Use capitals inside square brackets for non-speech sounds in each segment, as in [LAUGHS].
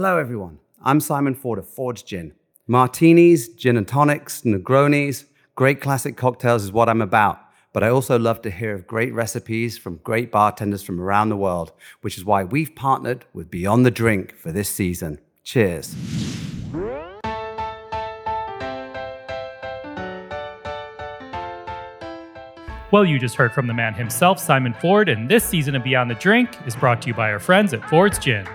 Hello, everyone. I'm Simon Ford of Ford's Gin. Martinis, gin and tonics, Negronis, great classic cocktails is what I'm about. But I also love to hear of great recipes from great bartenders from around the world, which is why we've partnered with Beyond the Drink for this season. Cheers. Well, you just heard from the man himself, Simon Ford, and this season of Beyond the Drink is brought to you by our friends at Ford's Gin.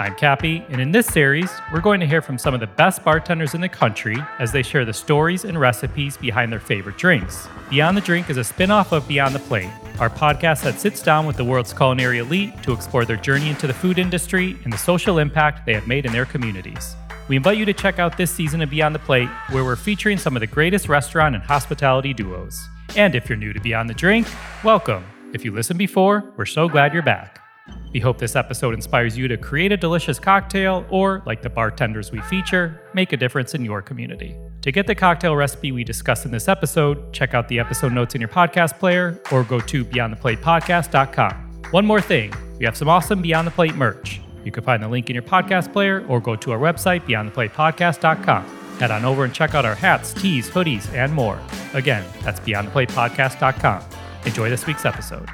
I'm Cappy, and in this series, we're going to hear from some of the best bartenders in the country as they share the stories and recipes behind their favorite drinks. Beyond the Drink is a spin off of Beyond the Plate, our podcast that sits down with the world's culinary elite to explore their journey into the food industry and the social impact they have made in their communities. We invite you to check out this season of Beyond the Plate, where we're featuring some of the greatest restaurant and hospitality duos. And if you're new to Beyond the Drink, welcome. If you listened before, we're so glad you're back. We hope this episode inspires you to create a delicious cocktail or, like the bartenders we feature, make a difference in your community. To get the cocktail recipe we discussed in this episode, check out the episode notes in your podcast player or go to beyondtheplatepodcast.com. One more thing, we have some awesome Beyond the Plate merch. You can find the link in your podcast player or go to our website, beyondtheplatepodcast.com. Head on over and check out our hats, tees, hoodies, and more. Again, that's beyondtheplatepodcast.com. Enjoy this week's episode.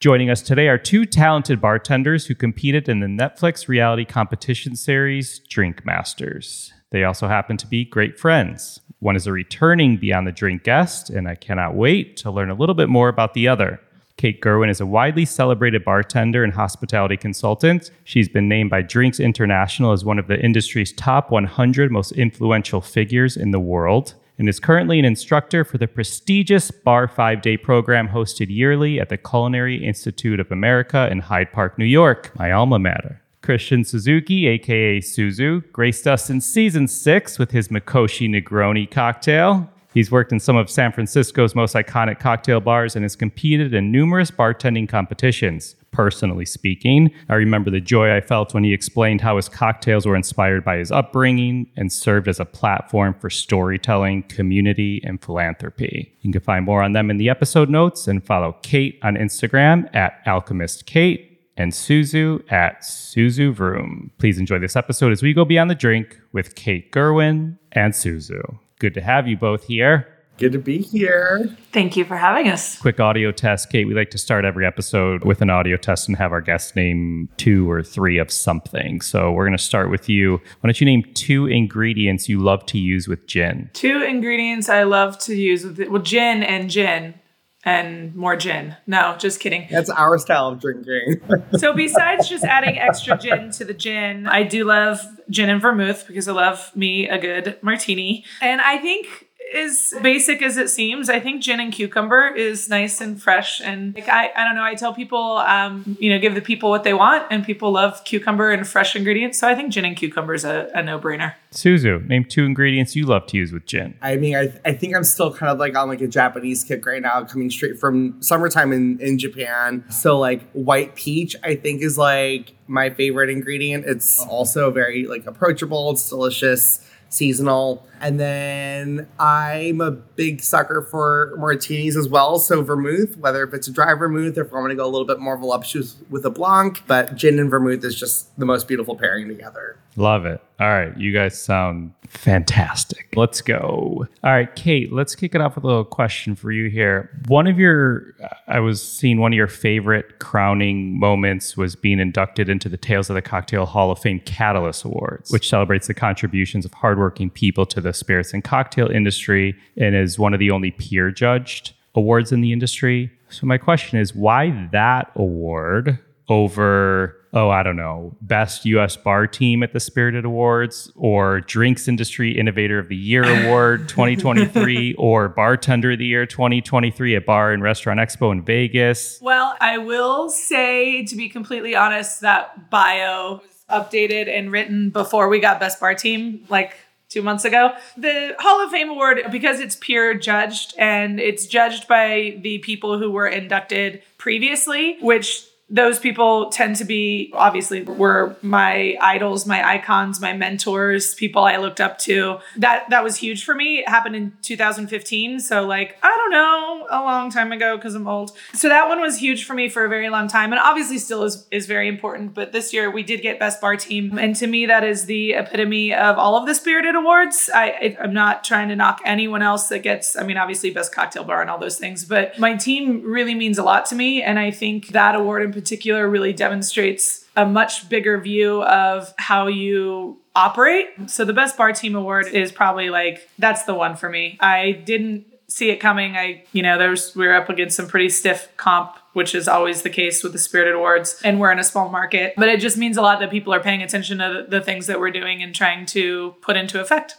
Joining us today are two talented bartenders who competed in the Netflix reality competition series Drink Masters. They also happen to be great friends. One is a returning Beyond the Drink guest, and I cannot wait to learn a little bit more about the other. Kate Gerwin is a widely celebrated bartender and hospitality consultant. She's been named by Drinks International as one of the industry's top 100 most influential figures in the world and is currently an instructor for the prestigious Bar 5 Day program hosted yearly at the Culinary Institute of America in Hyde Park, New York, my alma mater. Christian Suzuki, aka Suzu, graced us in season six with his Mikoshi Negroni cocktail. He's worked in some of San Francisco's most iconic cocktail bars and has competed in numerous bartending competitions. Personally speaking, I remember the joy I felt when he explained how his cocktails were inspired by his upbringing and served as a platform for storytelling, community, and philanthropy. You can find more on them in the episode notes and follow Kate on Instagram at Alchemist Kate and Suzu at Suzu Vroom. Please enjoy this episode as we go beyond the drink with Kate Gerwin and Suzu. Good to have you both here. Good to be here. Thank you for having us. Quick audio test. Kate, we like to start every episode with an audio test and have our guests name two or three of something. So we're going to start with you. Why don't you name two ingredients you love to use with gin? Two ingredients I love to use with it. Well, gin and gin and more gin. No, just kidding. That's our style of drinking. [LAUGHS] so besides just adding extra gin to the gin, I do love gin and vermouth because I love me a good martini. And I think as basic as it seems, I think gin and cucumber is nice and fresh. And like I, I don't know, I tell people, um, you know, give the people what they want, and people love cucumber and fresh ingredients. So I think gin and cucumber is a, a no brainer. Suzu, name two ingredients you love to use with gin. I mean, I, I think I'm still kind of like on like a Japanese kick right now, coming straight from summertime in, in Japan. So like white peach, I think is like my favorite ingredient. It's also very like approachable. It's delicious seasonal. And then I'm a big sucker for martinis as well. So vermouth, whether if it's a dry vermouth or if I'm going to go a little bit more voluptuous with a blanc, but gin and vermouth is just the most beautiful pairing together. Love it. All right, you guys sound fantastic. Let's go. All right, Kate, let's kick it off with a little question for you here. One of your, I was seeing one of your favorite crowning moments was being inducted into the Tales of the Cocktail Hall of Fame Catalyst Awards, which celebrates the contributions of hardworking people to the spirits and cocktail industry and is one of the only peer judged awards in the industry. So, my question is why that award over oh, I don't know, best US bar team at the Spirited Awards or Drinks Industry Innovator of the Year Award [LAUGHS] 2023 or Bartender of the Year 2023 at Bar and Restaurant Expo in Vegas? Well, I will say, to be completely honest, that bio was updated and written before we got Best Bar Team, like two months ago. The Hall of Fame Award, because it's peer judged and it's judged by the people who were inducted previously, which those people tend to be obviously were my idols, my icons, my mentors, people I looked up to. That that was huge for me. It happened in 2015, so like I don't know, a long time ago because I'm old. So that one was huge for me for a very long time, and obviously still is is very important. But this year we did get best bar team, and to me that is the epitome of all of the Spirited Awards. I I'm not trying to knock anyone else that gets. I mean, obviously best cocktail bar and all those things, but my team really means a lot to me, and I think that award in particular really demonstrates a much bigger view of how you operate. So the best bar team award is probably like that's the one for me. I didn't see it coming. I, you know, there's we are up against some pretty stiff comp, which is always the case with the Spirited Awards, and we're in a small market. But it just means a lot that people are paying attention to the things that we're doing and trying to put into effect.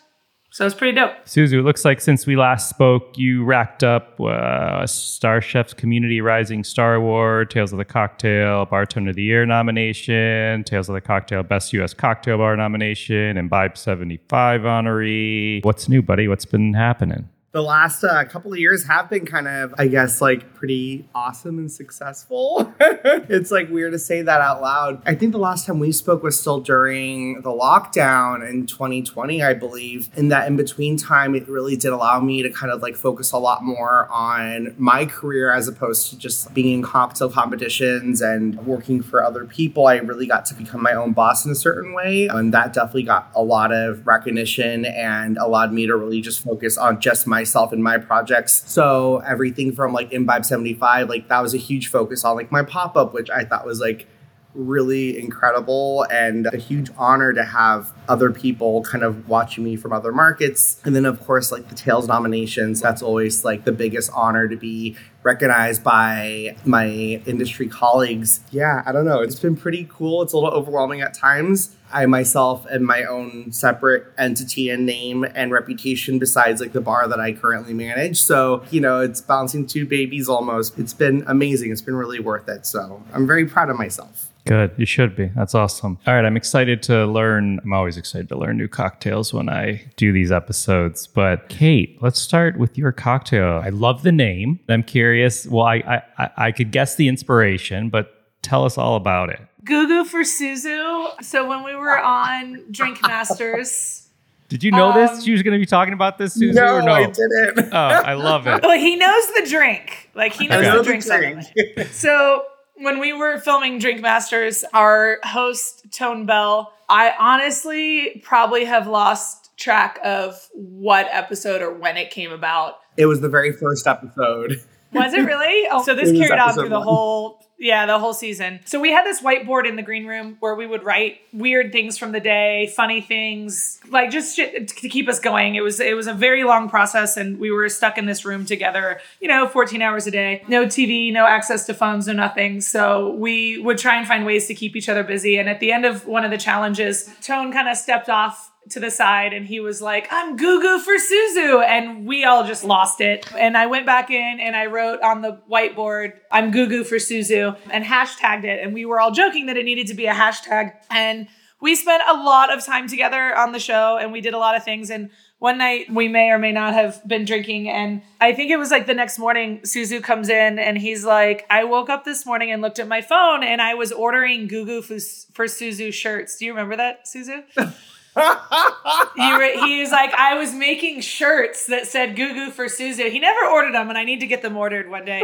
So it's pretty dope. Suzu, it looks like since we last spoke, you racked up uh, Star Chef's Community Rising Star Award, Tales of the Cocktail Bartender of the Year nomination, Tales of the Cocktail Best U.S. Cocktail Bar nomination, and Imbibe 75 honoree. What's new, buddy? What's been happening? The last uh, couple of years have been kind of, I guess, like pretty awesome and successful. [LAUGHS] it's like weird to say that out loud. I think the last time we spoke was still during the lockdown in 2020, I believe. In that in between time, it really did allow me to kind of like focus a lot more on my career as opposed to just being in cocktail competitions and working for other people. I really got to become my own boss in a certain way. And that definitely got a lot of recognition and allowed me to really just focus on just my myself in my projects. So everything from like Imbibe 75, like that was a huge focus on like my pop up, which I thought was like really incredible and a huge honor to have other people kind of watching me from other markets. And then, of course, like the Tales nominations, that's always like the biggest honor to be recognized by my industry colleagues. Yeah, I don't know. It's been pretty cool. It's a little overwhelming at times. I myself am my own separate entity and name and reputation besides like the bar that I currently manage. So, you know, it's bouncing two babies almost. It's been amazing. It's been really worth it. So I'm very proud of myself. Good. You should be. That's awesome. All right. I'm excited to learn. I'm always excited to learn new cocktails when I do these episodes. But Kate, let's start with your cocktail. I love the name. I'm curious. Well, I, I, I could guess the inspiration, but tell us all about it. Goo Goo for Suzu. So when we were on Drink Masters. Did you know um, this? She was going to be talking about this, Suzu, no, or no? I didn't. [LAUGHS] oh, I love it. Well, he knows the drink. Like he knows okay. the drink. drink. so when we were filming Drink Masters, our host Tone Bell, I honestly probably have lost track of what episode or when it came about. It was the very first episode. Was it really? [LAUGHS] Oh, so this carried on through the whole yeah, the whole season. So we had this whiteboard in the green room where we would write weird things from the day, funny things, like just shit to keep us going. It was it was a very long process and we were stuck in this room together, you know, 14 hours a day. No TV, no access to phones, no nothing. So we would try and find ways to keep each other busy. And at the end of one of the challenges, Tone kind of stepped off to the side and he was like, I'm Goo Goo for Suzu. And we all just lost it. And I went back in and I wrote on the whiteboard, I'm Goo Goo for Suzu and hashtagged it. And we were all joking that it needed to be a hashtag. And we spent a lot of time together on the show and we did a lot of things. And one night we may or may not have been drinking. And I think it was like the next morning, Suzu comes in and he's like, I woke up this morning and looked at my phone and I was ordering Goo Goo for, for Suzu shirts. Do you remember that, Suzu? [LAUGHS] he, re- he was like, I was making shirts that said "Goo Goo for Suzu. He never ordered them, and I need to get them ordered one day.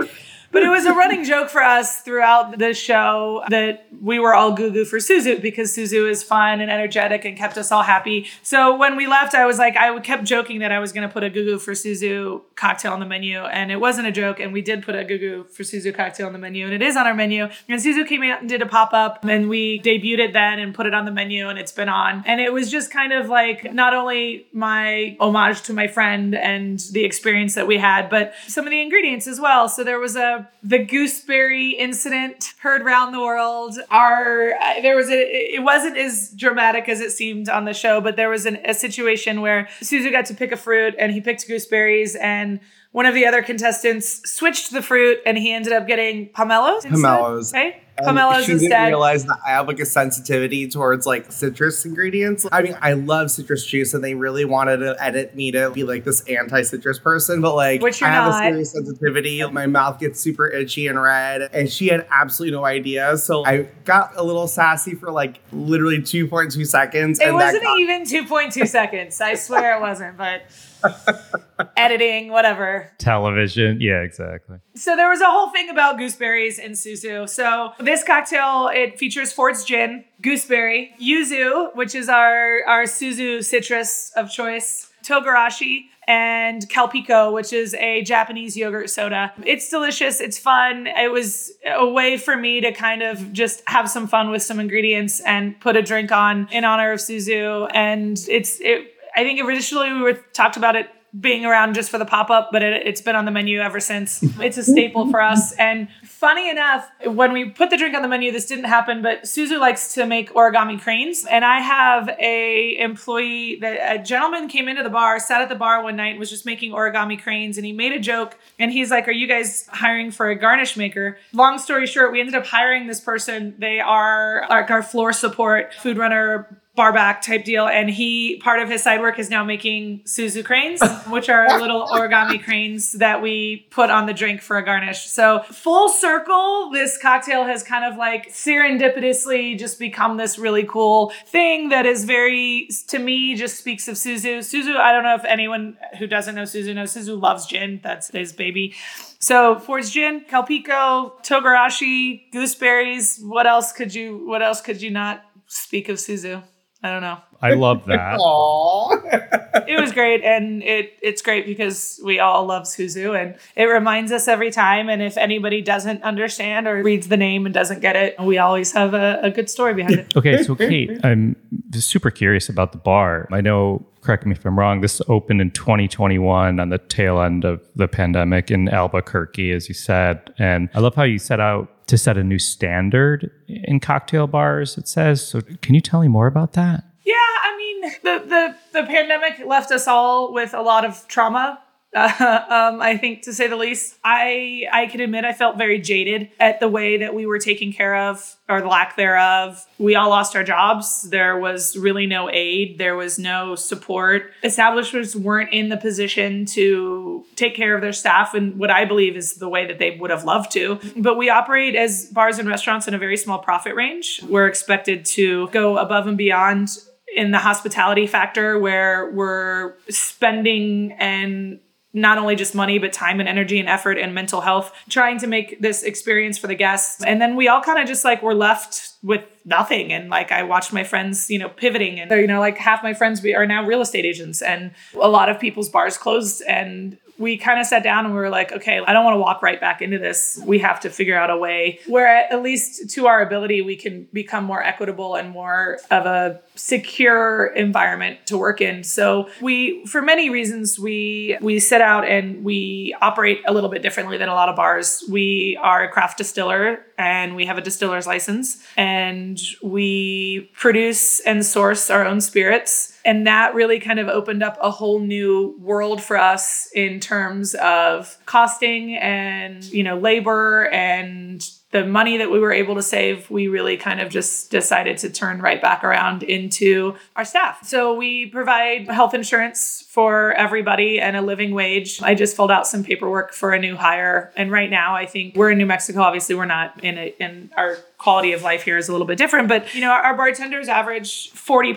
But it was a running joke for us throughout the show that we were all Goo Goo for Suzu because Suzu is fun and energetic and kept us all happy. So when we left, I was like, I kept joking that I was going to put a Goo Goo for Suzu cocktail on the menu, and it wasn't a joke. And we did put a Goo Goo for Suzu cocktail on the menu, and it is on our menu. And Suzu came out and did a pop up, and we debuted it then and put it on the menu, and it's been on. And it was just kind of like not only my homage to my friend and the experience that we had, but some of the ingredients as well. So there was a the gooseberry incident heard around the world. Our uh, there was a it wasn't as dramatic as it seemed on the show, but there was an, a situation where Suzu got to pick a fruit and he picked gooseberries and one of the other contestants switched the fruit and he ended up getting pomelos. instead. Pomelos. Okay. And Pomelos she didn't realize that I have like a sensitivity towards like citrus ingredients. I mean, I love citrus juice, and they really wanted to edit me to be like this anti-citrus person, but like Which I have not. a serious sensitivity. My mouth gets super itchy and red, and she had absolutely no idea. So I got a little sassy for like literally 2.2 seconds. It wasn't got- even 2.2 seconds. I swear it wasn't, but [LAUGHS] editing, whatever. Television. Yeah, exactly. So there was a whole thing about gooseberries and suzu. So this cocktail it features Ford's gin, gooseberry, yuzu, which is our our suzu citrus of choice, togarashi, and calpico, which is a Japanese yogurt soda. It's delicious. It's fun. It was a way for me to kind of just have some fun with some ingredients and put a drink on in honor of suzu. And it's it. I think originally we were talked about it being around just for the pop up, but it, it's been on the menu ever since. [LAUGHS] It's a staple for us. And funny enough, when we put the drink on the menu, this didn't happen, but Suzu likes to make origami cranes. And I have a employee that a gentleman came into the bar, sat at the bar one night, and was just making origami cranes, and he made a joke. And he's like, "Are you guys hiring for a garnish maker?" Long story short, we ended up hiring this person. They are like our floor support, food runner, bar back type deal and he part of his side work is now making suzu cranes [LAUGHS] which are little origami cranes that we put on the drink for a garnish so full circle this cocktail has kind of like serendipitously just become this really cool thing that is very to me just speaks of suzu suzu i don't know if anyone who doesn't know suzu knows suzu loves gin that's his baby so Ford's gin, Calpico, Togarashi, gooseberries. What else could you? What else could you not speak of Suzu? I don't know. I love that. [LAUGHS] Aw. It was great, and it it's great because we all love Suzu, and it reminds us every time. And if anybody doesn't understand or reads the name and doesn't get it, we always have a, a good story behind it. Okay, so Kate, I'm super curious about the bar. I know, correct me if I'm wrong, this opened in 2021 on the tail end of the pandemic in Albuquerque, as you said. And I love how you set out to set a new standard in cocktail bars, it says. So can you tell me more about that? Yeah, I mean, the the the pandemic left us all with a lot of trauma. Uh, [LAUGHS] um, I think, to say the least, I I can admit I felt very jaded at the way that we were taken care of, or the lack thereof. We all lost our jobs. There was really no aid. There was no support. Establishments weren't in the position to take care of their staff in what I believe is the way that they would have loved to. But we operate as bars and restaurants in a very small profit range. We're expected to go above and beyond in the hospitality factor where we're spending and not only just money but time and energy and effort and mental health trying to make this experience for the guests. And then we all kind of just like were left with nothing. And like i watched my friends you know pivoting and you know like half my friends we are now real estate agents. And a lot of people's bars closed and we kind of sat down and we were like, okay, I don't want to walk right back into this. We have to figure out a way where, at least to our ability, we can become more equitable and more of a secure environment to work in. So we, for many reasons, we we set out and we operate a little bit differently than a lot of bars. We are a craft distiller and we have a distiller's license and we produce and source our own spirits. And that really kind of opened up a whole new world for us in terms of costing and you know labor and the money that we were able to save we really kind of just decided to turn right back around into our staff. So we provide health insurance for everybody and a living wage. I just filled out some paperwork for a new hire. And right now i think we're in new mexico. Obviously we're not in it, in our quality of life here is a little bit different. But you know our bartenders average 40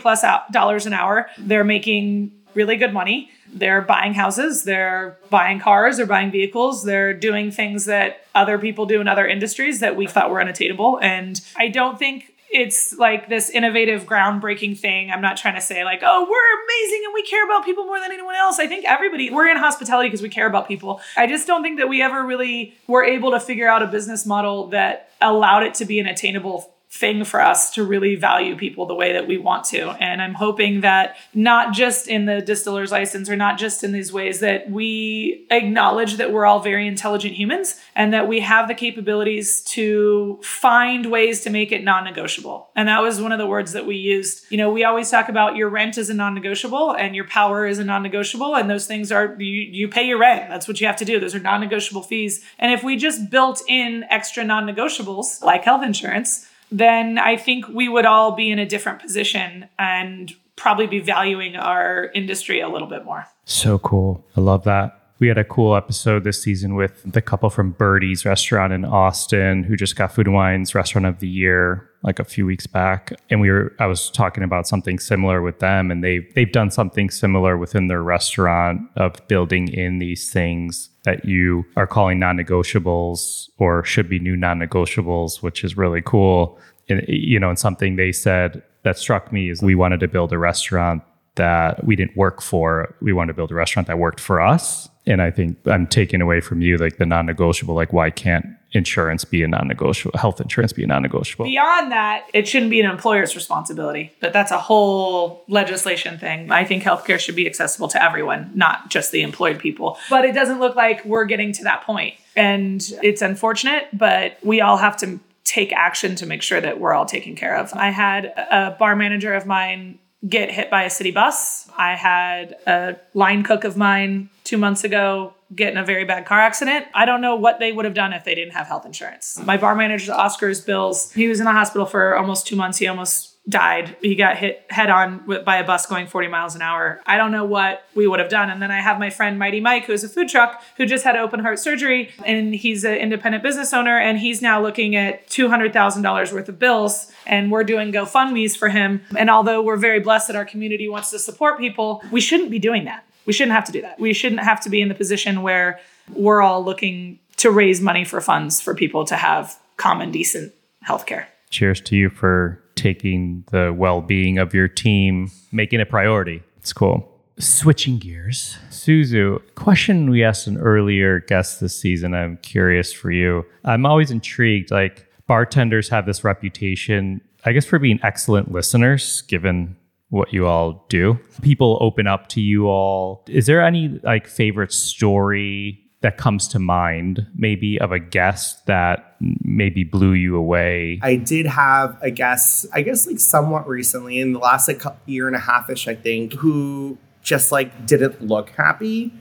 dollars an hour. They're making really good money they're buying houses, they're buying cars, they're buying vehicles, they're doing things that other people do in other industries that we thought were unattainable. And I don't think it's like this innovative, groundbreaking thing. I'm not trying to say, like, oh, we're amazing and we care about people more than anyone else. I think everybody, we're in hospitality because we care about people. I just don't think that we ever really were able to figure out a business model that allowed it to be an attainable thing for us to really value people the way that we want to. And I'm hoping that not just in the distiller's license or not just in these ways that we acknowledge that we're all very intelligent humans and that we have the capabilities to find ways to make it non-negotiable. And that was one of the words that we used. You know, we always talk about your rent is a non-negotiable and your power is a non-negotiable and those things are you, you pay your rent. That's what you have to do. Those are non-negotiable fees. And if we just built in extra non-negotiables like health insurance, then I think we would all be in a different position and probably be valuing our industry a little bit more. So cool. I love that. We had a cool episode this season with the couple from Birdie's restaurant in Austin who just got Food and Wine's restaurant of the year like a few weeks back. And we were I was talking about something similar with them and they they've done something similar within their restaurant of building in these things that you are calling non-negotiables or should be new non-negotiables, which is really cool. And you know, and something they said that struck me is we wanted to build a restaurant that we didn't work for. We wanted to build a restaurant that worked for us. And I think I'm taking away from you like the non-negotiable, like why can't insurance be a non-negotiable, health insurance be a non-negotiable? Beyond that, it shouldn't be an employer's responsibility, but that's a whole legislation thing. I think healthcare should be accessible to everyone, not just the employed people. But it doesn't look like we're getting to that point. And it's unfortunate, but we all have to take action to make sure that we're all taken care of. I had a bar manager of mine get hit by a city bus. I had a line cook of mine two months ago get in a very bad car accident. I don't know what they would have done if they didn't have health insurance. My bar manager, Oscar's bills, he was in the hospital for almost two months. He almost died. He got hit head on by a bus going 40 miles an hour. I don't know what we would have done. And then I have my friend Mighty Mike, who's a food truck, who just had open heart surgery, and he's an independent business owner, and he's now looking at $200,000 worth of bills. And we're doing GoFundMe's for him. And although we're very blessed that our community wants to support people, we shouldn't be doing that. We shouldn't have to do that. We shouldn't have to be in the position where we're all looking to raise money for funds for people to have common, decent health care. Cheers to you for taking the well-being of your team, making it a priority. It's cool. Switching gears, Suzu, question we asked an earlier guest this season. I'm curious for you. I'm always intrigued. Like bartenders have this reputation, I guess, for being excellent listeners, given what you all do. People open up to you all. Is there any like favorite story that comes to mind, maybe of a guest that maybe blew you away? I did have a guest, I guess, like somewhat recently in the last like year and a half ish, I think, who just like didn't look happy.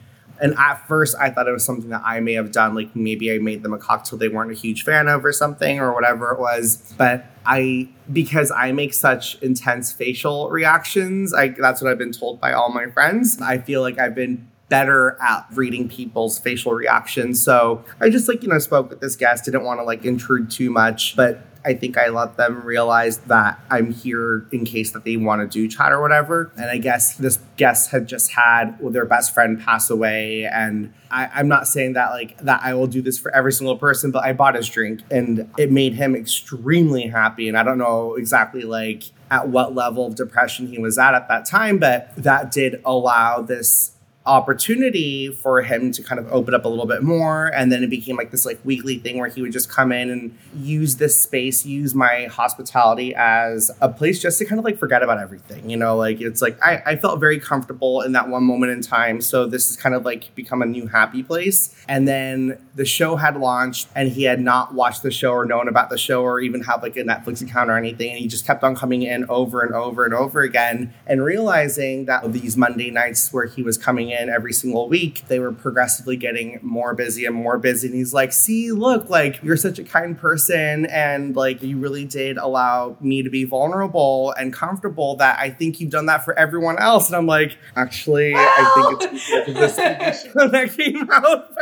And at first, I thought it was something that I may have done. Like maybe I made them a cocktail they weren't a huge fan of or something or whatever it was. But I, because I make such intense facial reactions, I, that's what I've been told by all my friends. I feel like I've been better at reading people's facial reactions. So I just like, you know, spoke with this guest, didn't want to like intrude too much, but I think I let them realize that I'm here in case that they want to do chat or whatever. And I guess this guest had just had their best friend pass away. And I, I'm not saying that like that I will do this for every single person, but I bought his drink and it made him extremely happy. And I don't know exactly like at what level of depression he was at at that time, but that did allow this opportunity for him to kind of open up a little bit more. And then it became like this like weekly thing where he would just come in and use this space use my hospitality as a place just to kind of like forget about everything you know? Like it's like I, I felt very comfortable in that one moment in time. So this has kind of like become a new happy place. And then the show had launched and he had not watched the show or known about the show or even have like a netflix account or anything. And he just kept on coming in over and over and over again and realizing that these monday nights where he was coming in in every single week, they were progressively getting more busy and more busy. And he's like, see, look, like you're such a kind person. And like you really did allow me to be vulnerable and comfortable that I think you've done that for everyone else. And I'm like, actually, I think it's because this [LAUGHS] that came out.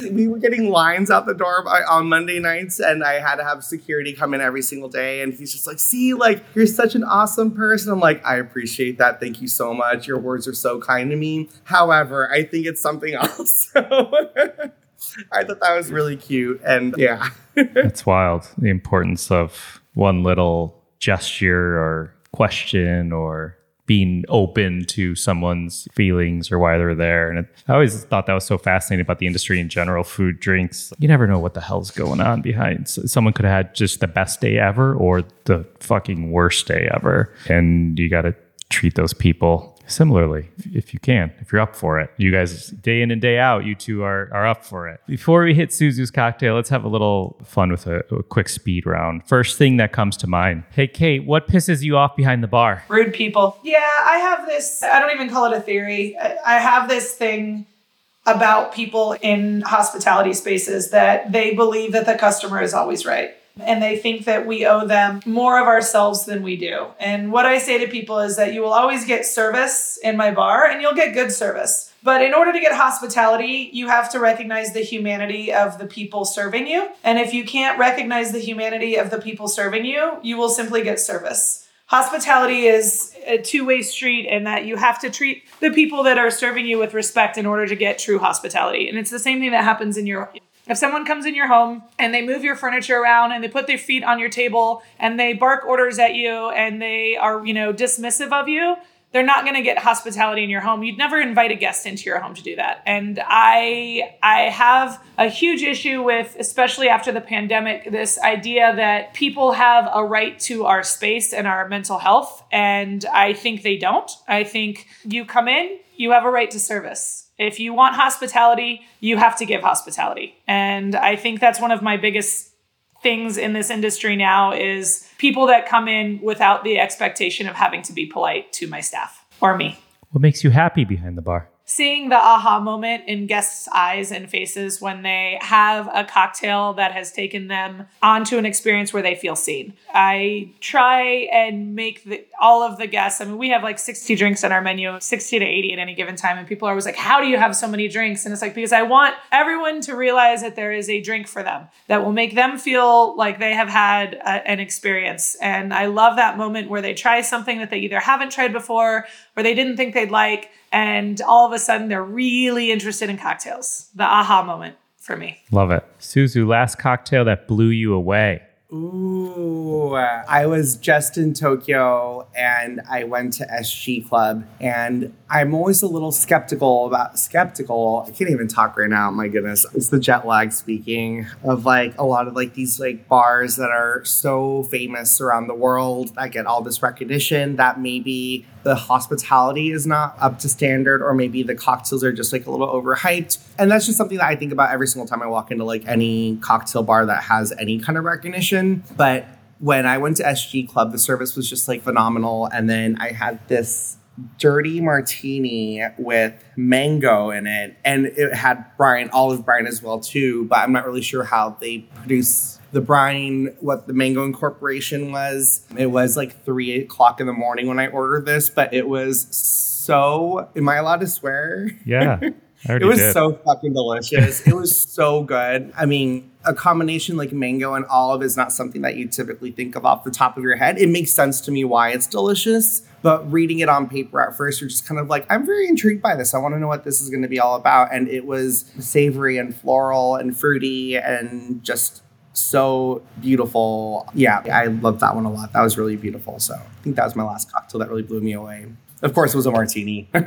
[LAUGHS] we were getting lines out the door on Monday nights and I had to have security come in every single day. And he's just like, see, like you're such an awesome person. I'm like, I appreciate that. Thank you so much. Your words are so kind to me. However, I think it's something [LAUGHS] else. [LAUGHS] I thought that was really cute. And yeah. [LAUGHS] it's wild. The importance of one little gesture or question or being open to someone's feelings or why they're there. And it, I always thought that was so fascinating about the industry in general, food, drinks. You never know what the hell's going on behind. So someone could have had just the best day ever or the fucking worst day ever. And you got to treat those people similarly if you can, if you're up for it. You guys, day in and day out, you two are, are up for it. Before we hit Suzu's cocktail, let's have a little fun with a, a quick speed round. First thing that comes to mind. Hey, Kate, what pisses you off behind the bar? Rude people. Yeah, I have this, I don't even call it a theory. I, I have this thing about people in hospitality spaces that they believe that the customer is always right. And they think that we owe them more of ourselves than we do. And what I say to people is that you will always get service in my bar and you'll get good service. But in order to get hospitality, you have to recognize the humanity of the people serving you. And if you can't recognize the humanity of the people serving you, you will simply get service. Hospitality is a two way street in that you have to treat the people that are serving you with respect in order to get true hospitality. And it's the same thing that happens in your if someone comes in your home and they move your furniture around and they put their feet on your table and they bark orders at you and they are, you know, dismissive of you, they're not going to get hospitality in your home. You'd never invite a guest into your home to do that. And I I have a huge issue with especially after the pandemic this idea that people have a right to our space and our mental health and I think they don't. I think you come in, you have a right to service. If you want hospitality, you have to give hospitality. And I think that's one of my biggest things in this industry now is people that come in without the expectation of having to be polite to my staff or me. What makes you happy behind the bar? Seeing the aha moment in guests' eyes and faces when they have a cocktail that has taken them onto an experience where they feel seen. I try and make the, all of the guests, I mean, we have like 60 drinks on our menu, 60 to 80 at any given time. And people are always like, How do you have so many drinks? And it's like, because I want everyone to realize that there is a drink for them that will make them feel like they have had a, an experience. And I love that moment where they try something that they either haven't tried before or they didn't think they'd like. And all of a sudden, they're really interested in cocktails. The aha moment for me. Love it. Suzu, last cocktail that blew you away. Ooh, I was just in Tokyo and I went to SG Club and I'm always a little skeptical about skeptical. I can't even talk right now. My goodness, it's the jet lag speaking of like a lot of like these like bars that are so famous around the world that get all this recognition that maybe the hospitality is not up to standard or maybe the cocktails are just like a little overhyped. And that's just something that I think about every single time I walk into like any cocktail bar that has any kind of recognition. But when I went to SG Club, the service was just like phenomenal. And then I had this dirty martini with mango in it. And it had brine, olive brine as well too. But I'm not really sure how they produce the brine, what the mango incorporation was. It was like three o'clock in the morning when I ordered this, but it was so. Am I allowed to swear? Yeah. [LAUGHS] It was did. so fucking delicious. it was so good. I mean, a combination like mango and olive is not something that you typically think of off the top of your head. It makes sense to me why it's delicious, but reading it on paper at first, you're just kind of like, I'm very intrigued by this. I want to know what this is going to be all about. And it was savory and floral and fruity and just so beautiful. Yeah, I loved that one a lot. That was really beautiful. So I think that was my last cocktail that really blew me away. Of course, it was a martini. [LAUGHS]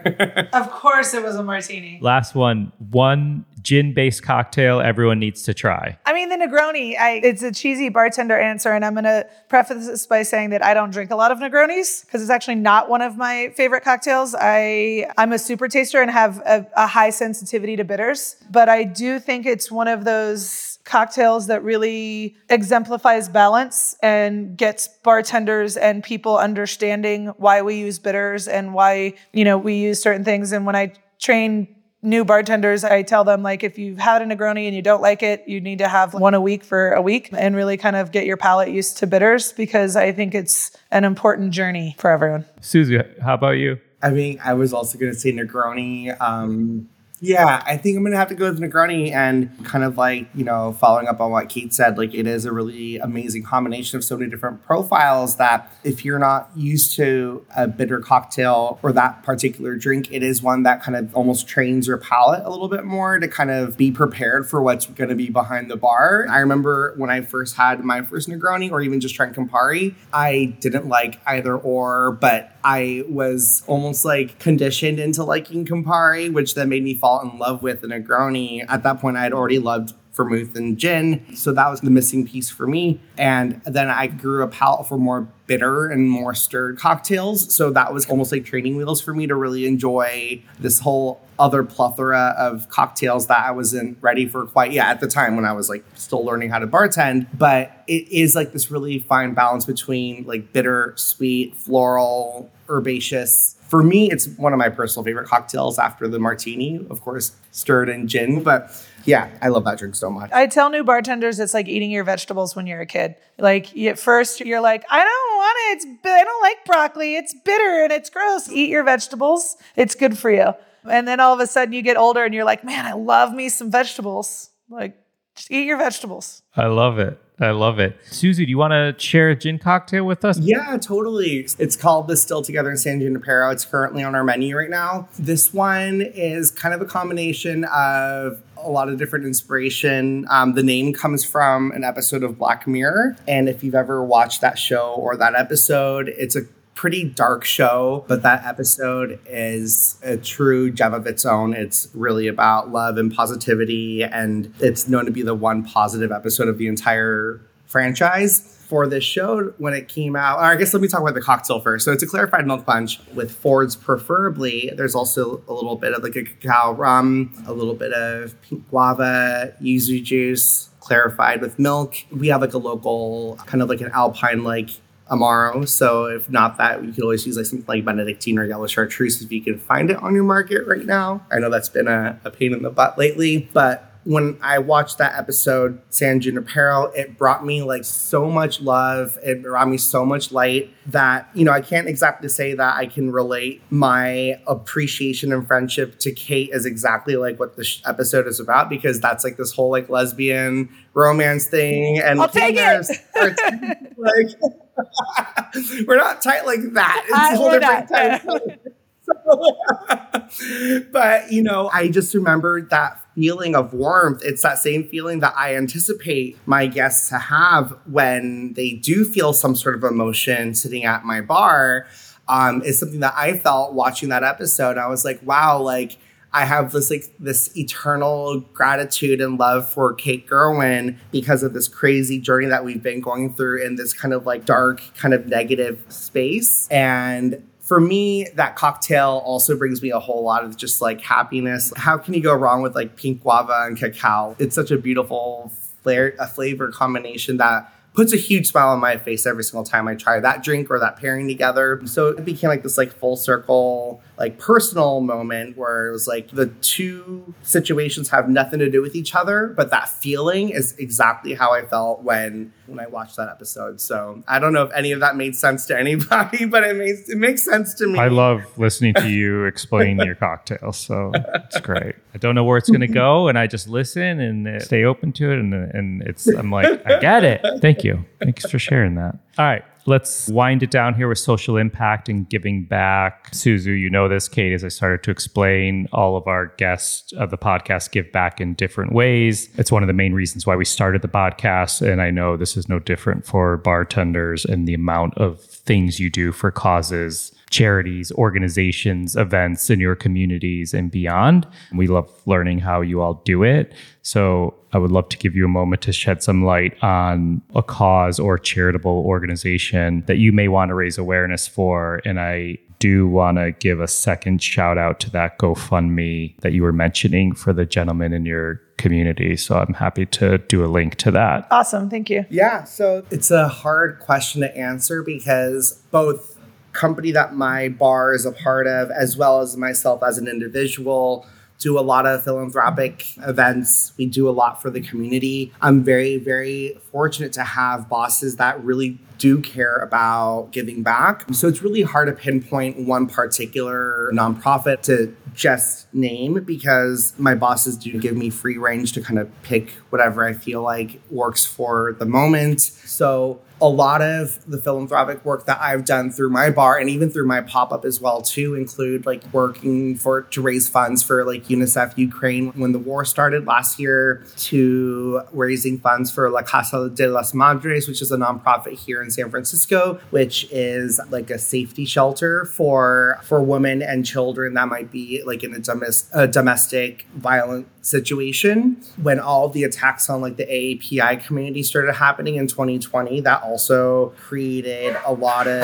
Of course, it was a martini. Last one, one gin based cocktail everyone needs to try. I mean, the Negroni, I, it's a cheesy bartender answer. And I'm going to preface this by saying that I don't drink a lot of Negronis because it's actually not one of my favorite cocktails. I, I'm a super taster and have a, a high sensitivity to bitters, but I do think it's one of those cocktails that really exemplifies balance and gets bartenders and people understanding why we use bitters and why, you know, we use certain things. And when I train new bartenders, I tell them like if you've had a Negroni and you don't like it, you need to have one a week for a week and really kind of get your palate used to bitters because I think it's an important journey for everyone. Suzu, how about you? I mean, I was also going to say Negroni. Um, Yeah, I think I'm gonna have to go with Negroni and kind of like, you know, following up on what Kate said, like it is a really amazing combination of so many different profiles that if you're not used to a bitter cocktail or that particular drink, it is one that kind of almost trains your palate a little bit more to kind of be prepared for what's gonna be behind the bar. I remember when I first had my first Negroni or even just trying Campari, I didn't like either or, but I was almost like conditioned into liking Campari, which then made me fall in love with the Negroni. At that point, I had already loved vermouth and gin. So that was the missing piece for me. And then I grew a palate for more bitter and more stirred cocktails. So that was almost like training wheels for me to really enjoy this whole other plethora of cocktails that I wasn't ready for quite yet at the time when I was like still learning how to bartend. But it is like this really fine balance between like bitter, sweet, floral, herbaceous. For me, it's one of my personal favorite cocktails after the martini, of course, stirred in gin. But yeah, I love that drink so much. I tell new bartenders it's like eating your vegetables when you're a kid. Like at first you're like, I don't want it. It's I don't like broccoli. It's bitter and it's gross. Eat your vegetables. It's good for you. And then all of a sudden you get older and you're like, man, I love me some vegetables. Like, just eat your vegetables. I love it. I love it. Suzu, do you want to share a gin cocktail with us? Yeah, totally. It's called the Still Together in San Junipero. It's currently on our menu right now. This one is kind of a combination of a lot of different inspiration. Um, the name comes from an episode of Black Mirror. And if you've ever watched that show or that episode, it's a pretty dark show, but that episode is a true gem of its own. It's really about love and positivity, and it's known to be the one positive episode of the entire franchise. For this show, when it came out, I guess let me talk about the cocktail first. So it's a clarified milk punch with Fords, preferably. There's also a little bit of like a cacao rum, a little bit of pink guava, yuzu juice, clarified with milk. We have like a local, kind of like an alpine like Amaro. So if not that, you could always use like something like Benedictine or yellow chartreuse if you can find it on your market right now. I know that's been a, a pain in the butt lately, but when I watched that episode, San Junipero, it brought me like so much love. It brought me so much light that, you know, I can't exactly say that I can relate my appreciation and friendship to Kate as exactly like what this episode is about because that's like this whole like lesbian romance thing. And I'll take it. [LAUGHS] like, [LAUGHS] we're not tight like that. It's I- a whole different type. [LAUGHS] [LAUGHS] but you know, I just remember that feeling of warmth. It's that same feeling that I anticipate my guests to have when they do feel some sort of emotion sitting at my bar. Um, is something that I felt watching that episode. I was like, wow, like I have this like this eternal gratitude and love for Kate Gerwin because of this crazy journey that we've been going through in this kind of like dark, kind of negative space. And for me, that cocktail also brings me a whole lot of just like happiness. How can you go wrong with like pink guava and cacao? It's such a beautiful flair, a flavor combination that puts a huge smile on my face every single time I try that drink or that pairing together. So it became like this like full circle, like personal moment where it was like the two situations have nothing to do with each other, but that feeling is exactly how I felt when when I watched that episode. So I don't know if any of that made sense to [LAUGHS] anybody, but it makes it makes sense to me. I love listening to you explain your cocktails. So it's great. I don't know where it's going to go, and I just listen and stay open to it. And and it's I'm like I get it. Thank you. Thanks for sharing that. All right. Let's wind it down here with social impact and giving back. Suzu, you know this, Kate, as I started to explain, all of our guests of the podcast give back in different ways. It's one of the main reasons why we started the podcast. And I know this is no different for bartenders and the amount of things you do for causes, charities, organizations, events in your communities and beyond. We love learning how you all do it. So I would love to give you a moment to shed some light on a cause or charitable organization that you may want to raise awareness for. And I do want to give a second shout out to that GoFundMe that you were mentioning for the gentleman in your community. So I'm happy to do a link to that. Awesome. Thank you. Yeah, so it's a hard question to answer because both company that my bar is a part of as well as myself as an individual do a lot of philanthropic events. We do a lot for the community. I'm very, very fortunate to have bosses that really do care about giving back. So it's really hard to pinpoint one particular nonprofit to just name because my bosses do give me free range to kind of pick whatever I feel like works for the moment. So a lot of the philanthropic work that I've done through my bar and even through my pop-up as well too include like working for to raise funds for like UNICEF Ukraine when the war started last year to raising funds for La Casa de las Madres which is a nonprofit here in San Francisco which is like a safety shelter for for women and children that might be like in a, domestic a domestic violent situation. When all the attacks on like the AAPI community started happening in 2020 that also created a lot of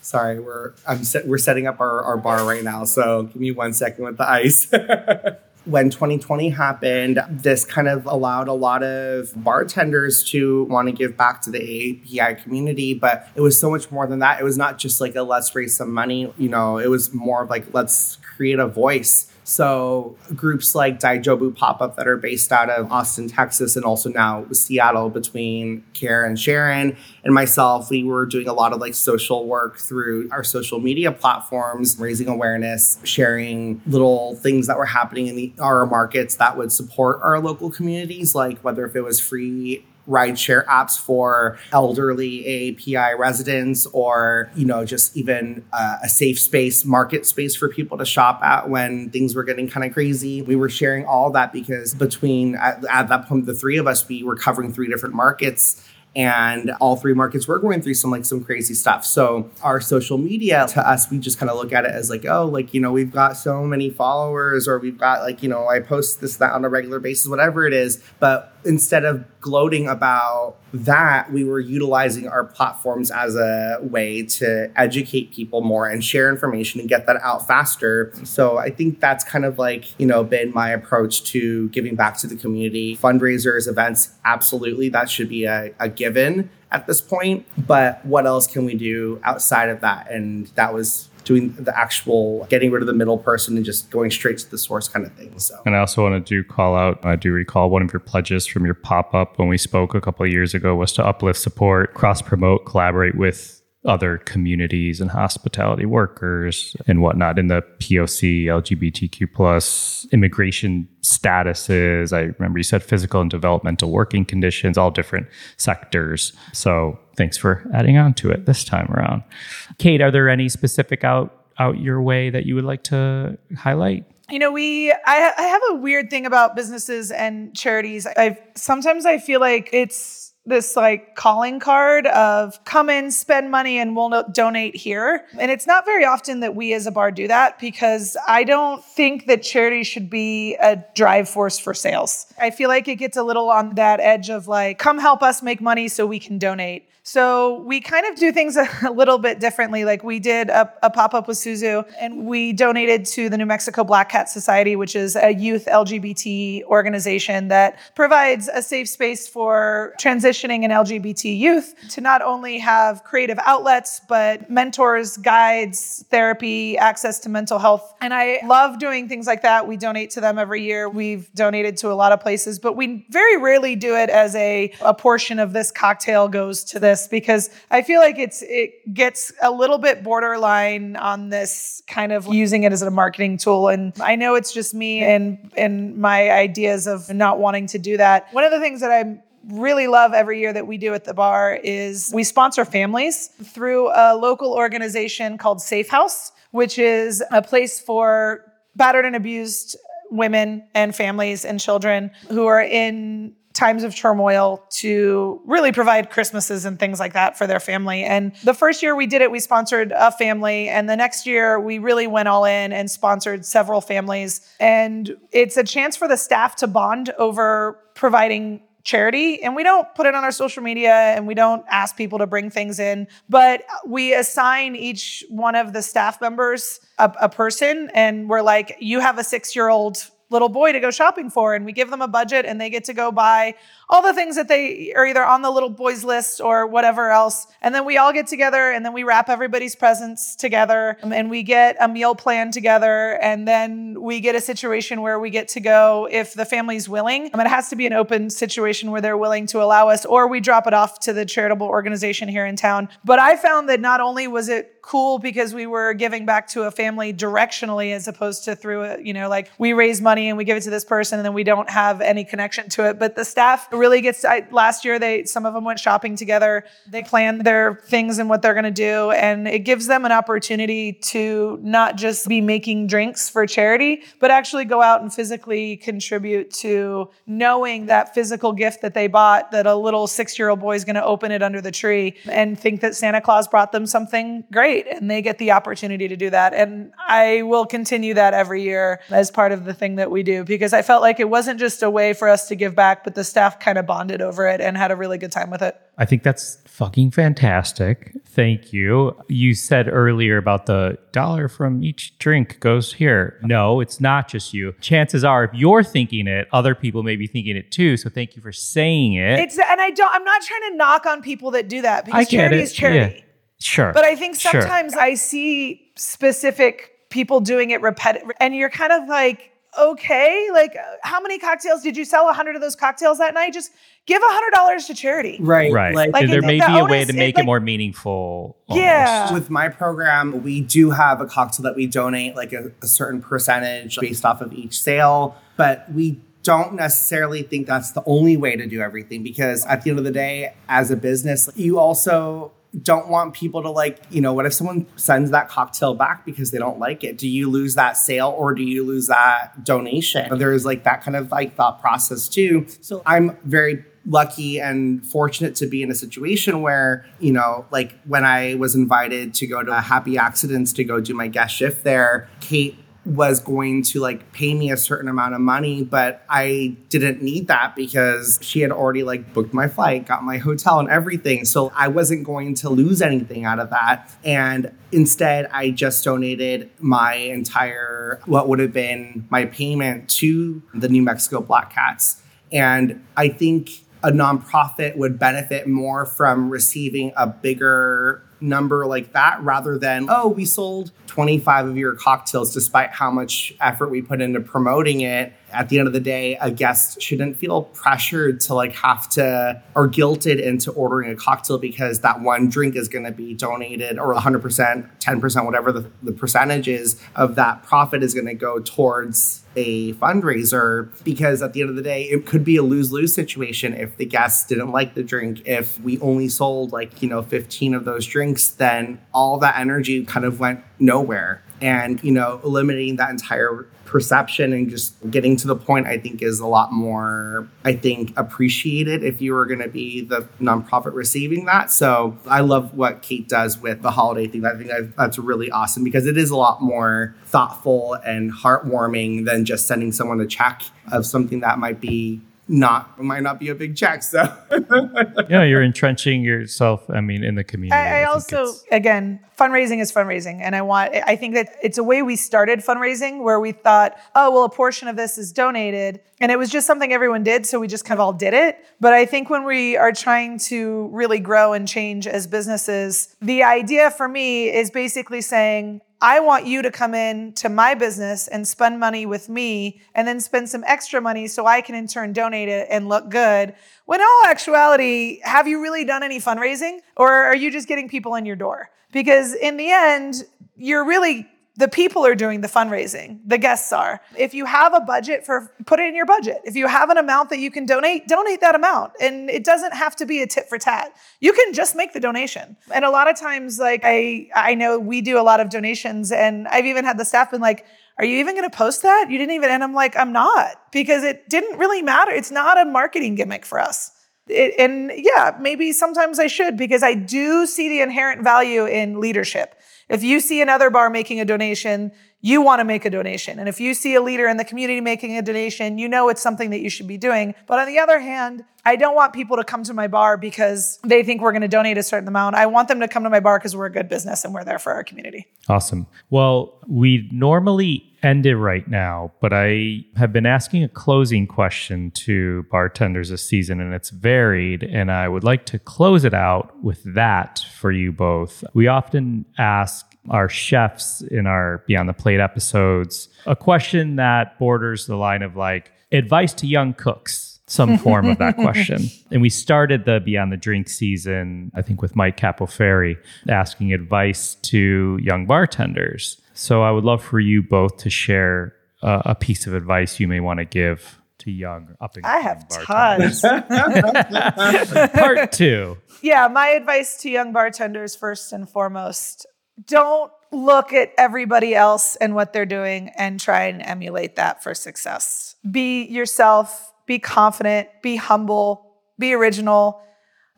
sorry we're i'm set, we're setting up our, our bar right now so give me one second with the ice [LAUGHS] when 2020 happened, this kind of allowed a lot of bartenders to want to give back to the API community. But it was so much more than that. It was not just like a let's raise some money, you know, it was more of like let's create a voice so groups like Daijobu Pop Up that are based out of Austin, Texas, and also now Seattle between Kara and Sharon and myself, we were doing a lot of like social work through our social media platforms, raising awareness, sharing little things that were happening in the, our markets that would support our local communities, like whether if it was free rideshare apps for elderly AAPI residents or, you know, just even uh, a safe space, market space for people to shop at when things were getting kind of crazy. We were sharing all that because between, at, at that point, the three of us, we were covering three different markets and all three markets were going through some like some crazy stuff. So our social media to us we just kind of look at it as like oh like you know we've got so many followers or we've got like you know i post this that on a regular basis whatever it is. But instead of gloating about that, we were utilizing our platforms as a way to educate people more and share information and get that out faster. So I think that's kind of like, you know, been my approach to giving back to the community. Fundraisers, events, absolutely, that should be a, a given at this point. But what else can we do outside of that? And that was doing the actual getting rid of the middle person and just going straight to the source kind of thing. So, and I also want to do call out. I do recall one of your pledges from your pop up when we spoke a couple years ago was to uplift, support, cross promote, collaborate with other communities and hospitality workers and whatnot in the POC, LGBTQ plus immigration statuses. I remember you said physical and developmental working conditions, all different sectors. So thanks for adding on to it this time around. Kate, are there any specific out out your way that you would like to highlight? You know, we I, I have a weird thing about businesses and charities. I sometimes I feel like it's this like calling card of come in, spend money, and we'll no- donate here. And it's not very often that we as a bar do that because I don't think that charity should be a drive force for sales. I feel like it gets a little on that edge of like, come help us make money so we can donate. So we kind of do things [LAUGHS] a little bit differently. Like we did a, a pop up with Suzu and we donated to the New Mexico Black Cat Society, which is a youth LGBT organization that provides a safe space for transitioning and LGBT youth to not only have creative outlets, but mentors, guides, therapy, access to mental health. And I love doing things like that. We donate to them every year. We've donated to a lot of places, but we very rarely do it as a, a portion of this cocktail goes to this this because I feel like it's it gets a little bit borderline on this kind of using it as a marketing tool. And I know it's just me and and my ideas of not wanting to do that. One of the things that I really love every year that we do at the bar is we sponsor families through a local organization called Safe House, which is a place for battered and abused women and families and children who are in times of turmoil to really provide Christmases and things like that for their family. And the first year we did it, we sponsored a family. And the next year we really went all in and sponsored several families. And it's a chance for the staff to bond over providing charity and we don't put it on our social media and we don't ask people to bring things in but we assign each one of the staff members a, a person and we're like you have a six year old little boy to go shopping for. And we give them a budget and they get to go buy all the things that they are either on the little boy's list or whatever else. And then we all get together and then we wrap everybody's presents together and we get a meal plan together. And then we get a situation where we get to go if the family's willing. Um, it has to be an open situation where they're willing to allow us, or we drop it off to the charitable organization here in town. But I found that not only was it cool because we were giving back to a family directionally as opposed to through you know, like we raise money and we give it to this person and then we don't have any connection to it. But the staff really gets, I, last year, they, some of them went shopping together. They plan their things and what they're going to do. And it gives them an opportunity to not just be making drinks for charity, but actually go out and physically contribute to knowing that physical gift that they bought that a little six year old boy is going to open it under the tree and think that Santa Claus brought them something great great and they get the opportunity to do that. And I will continue that every year as part of the thing that we do because I felt like it wasn't just a way for us to give back, but the staff kind of bonded over it and had a really good time with it. I think that's fucking fantastic. Thank you. You said earlier about the dollar from each drink goes here. No, it's not just you. Chances are, if you're thinking it, other people may be thinking it too. So thank you for saying it. It's and I don't I'm not trying to knock on people that do that because charity it. is charity. Yeah. Sure. But I think Sure. sometimes I see specific people doing it repetitive, and you're kind of like, okay, like uh, how many cocktails did you sell? A hundred of those cocktails that night? Just give a hundred dollars to charity. Right. Right. Like, Like, there it- may the be a way to is, make like- it more meaningful. almost. Yeah. with my program, we do have a cocktail that we donate like a, a certain percentage based off of each sale, but we don't necessarily think that's the only way to do everything because at the end of the day, as a business, you also don't want people to like, you know, what if someone sends that cocktail back because they don't like it? Do you lose that sale or do you lose that donation? There's like that kind of like thought process too. So I'm very lucky and fortunate to be in a situation where, you know, like when I was invited to go to Happy Accidents to go do my guest shift there, Kate was going to like pay me a certain amount of money, but I didn't need that because she had already like booked my flight, got my hotel and everything. So I wasn't going to lose anything out of that. And instead, I just donated my entire, what would have been my payment to the New Mexico Black Cats. And I think a nonprofit would benefit more from receiving a bigger number like that rather than, oh, we sold 25 of your cocktails despite how much effort we put into promoting it. At the end of the day, a guest shouldn't feel pressured to like have to or guilted into ordering a cocktail because that one drink is going to be donated or 100%, 10%, whatever the, the percentage is of that profit is going to go towards a fundraiser because at the end of the day it could be a lose-lose situation if the guests didn't like the drink. If we only sold like you know 15 of those drinks then all that energy kind of went nowhere. And you know eliminating that entire perception and just getting to the point i think is a lot more i think appreciated if you were going to be the nonprofit receiving that. So i love what kate does with the holiday thing. I think that- that's really awesome because it is a lot more thoughtful and heartwarming than just sending someone a check of something that might be not might not be a big check so [LAUGHS] yeah, you're entrenching yourself. I mean, in the community. I, I think also, again, fundraising is fundraising. And I want, I think that it's a way we started fundraising where we thought, oh, well, a portion of this is donated. And it was just something everyone did. So we just kind of all did it. But I think when we are trying to really grow and change as businesses, the idea for me is basically saying, I want you to come in to my business and spend money with me and then spend some extra money so I can in turn donate it and look good. When all actuality, have you really done any fundraising or are you just getting people in your door? Because in the end, you're really the people are doing the fundraising, the guests are. If you have a budget for put it in your budget. If you have an amount that you can donate, donate that amount. And it doesn't have to be a tit for tat. You can just make the donation. And a lot of times like I I know we do a lot of donations and I've even had the staff been like, "Are you even going to post that? You didn't even." And I'm like, "I'm not because it didn't really matter. It's not a marketing gimmick for us." It, and yeah, maybe sometimes I should because I do see the inherent value in leadership. If you see another bar making a donation, you want to make a donation. And if you see a leader in the community making a donation, you know it's something that you should be doing. But on the other hand, I don't want people to come to my bar because they think we're going to donate a certain amount. I want them to come to my bar because we're a good business and we're there for our community. Awesome. Well, we normally end it right now, but I have been asking a closing question to bartenders this season, and it's varied. And I would like to close it out with that for you both. We often ask our chefs in our Beyond the Plate episodes a question that borders the line of like advice to young cooks some [LAUGHS] form of that question. And we started the Beyond the Drink season, I think, with Mike Capoferri asking advice to young bartenders. So I would love for you both to share uh, a piece of advice you may want to give to young up and I have bartenders. tons. [LAUGHS] Part two. yeah, my advice to young bartenders first and foremost don't look at everybody else and what they're doing and try and emulate that for success. Be yourself, be confident, be humble, be original.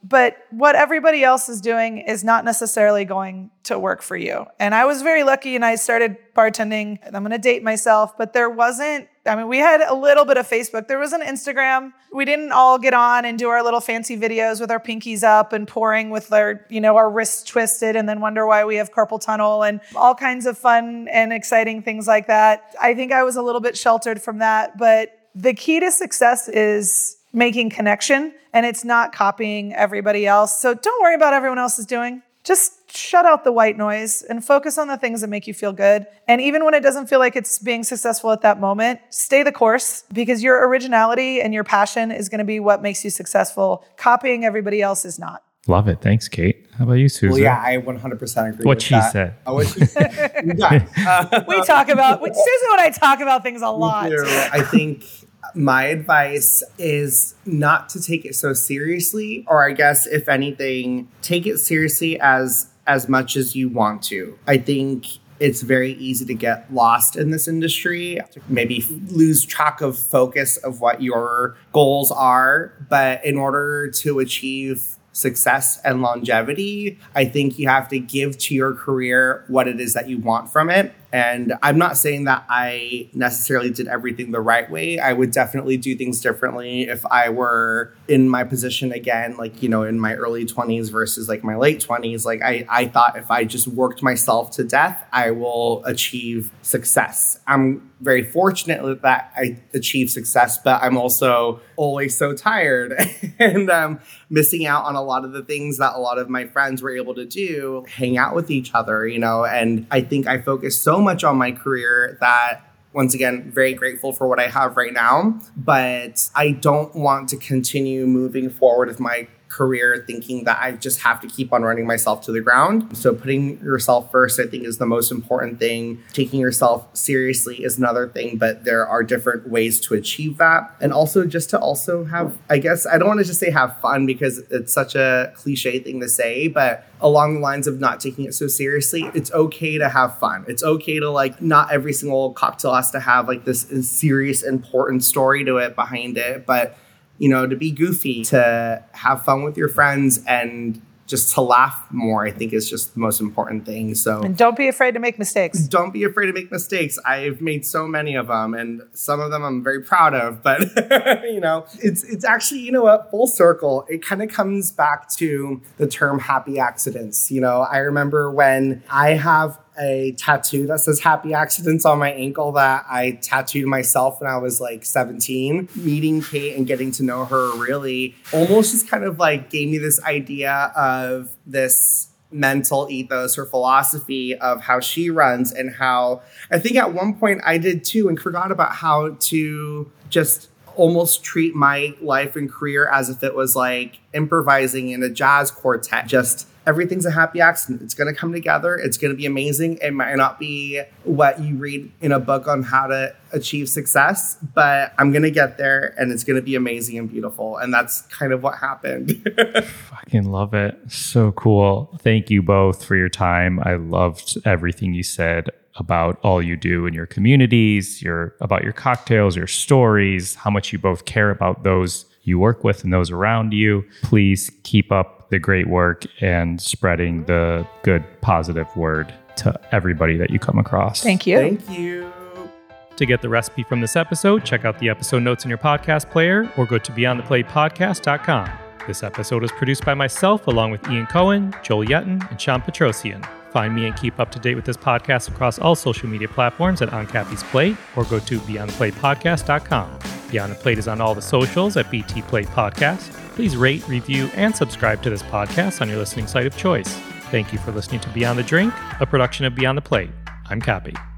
But what everybody else is doing is not necessarily going to work for you. And I was very lucky and I started bartending. I'm going to date myself, but there wasn't, I mean, we had a little bit of Facebook. There was an Instagram. We didn't all get on and do our little fancy videos with our pinkies up and pouring with our, you know, our wrists twisted and then wonder why we have carpal tunnel and all kinds of fun and exciting things like that. I think I was a little bit sheltered from that, but the key to success is making connection and it's not copying everybody else. So don't worry about everyone else is doing. Just shut out the white noise and focus on the things that make you feel good. And even when it doesn't feel like it's being successful at that moment, stay the course because your originality and your passion is going to be what makes you successful. Copying everybody else is not. Love it. Thanks, Kate. How about you, Suzu? Well, yeah, I 100% agree. What with she that. said. Oh, what she said. You. Uh, [LAUGHS] We talk about, we, Suzu and I talk about things a [LAUGHS] lot. I think my advice is not to take it so seriously, or I guess if anything, take it seriously as as much as you want to. I think it's very easy to get lost in this industry, maybe lose track of focus of what your goals are. But in order to achieve success and longevity, I think you have to give to your career what it is that you want from it. And I'm not saying that I necessarily did everything the right way. I would definitely do things differently if I were in my position again, like, you know, in my early 20s versus like my late 20s. Like, I, I thought if I just worked myself to death, I will achieve success. I'm very fortunate that I achieved success, but I'm also always so tired [LAUGHS] and um, missing out on a lot of the things that a lot of my friends were able to do, hang out with each other, you know. And I think I focused so much on my career that once again, very grateful for what I have right now, but I don't want to continue moving forward with my career thinking that I just have to keep on running myself to the ground. So putting yourself first, I think, is the most important thing. Taking yourself seriously is another thing, but there are different ways to achieve that. And also just to also have, I guess, I don't want to just say have fun because it's such a cliche thing to say, but along the lines of not taking it so seriously, it's okay to have fun. It's okay to like, not every single cocktail has to have like this serious, important story to it behind it, but you know, to be goofy, to have fun with your friends and just to laugh more, I think is just the most important thing. So And don't be afraid to make mistakes. don't be afraid to make mistakes. I've made so many of them, and some of them I'm very proud of. But [LAUGHS] you know, it's it's actually you know what full circle. It kind of comes back to the term happy accidents. You know, I remember when I have a tattoo that says happy accidents on my ankle that I tattooed myself when I was like 17. Meeting Kate and getting to know her really almost just kind of like gave me this idea of this mental ethos or philosophy of how she runs and how I think at one point I did too and forgot about how to just almost treat my life and career as if it was like improvising in a jazz quartet. Just everything's a happy accident. It's going to come together. It's going to be amazing. It might not be what you read in a book on how to achieve success, but I'm going to get there and it's going to be amazing and beautiful. And that's kind of what happened. [LAUGHS] Fucking love it. So cool. Thank you both for your time. I loved everything you said about all you do in your communities, your about your cocktails, your stories, how much you both care about those you work with and those around you. Please keep up the great work and spreading the good positive word to everybody that you come across. Thank you. Thank you. To get the recipe from this episode, check out the episode notes in your podcast player or go to beyondtheplatepodcast.com. This episode is produced by myself along with Ian Cohen, Joel Yetton, and Sean Petrosian. Find me and keep up to date with this podcast across all social media platforms at On Cappy's Plate or go to beyondtheplatepodcast.com. Beyond the Plate is on all the socials at BT Plate Podcast. Please rate, review, and subscribe to this podcast on your listening site of choice. Thank you for listening to Beyond the Drink, a production of Beyond the Plate. I'm Cappy.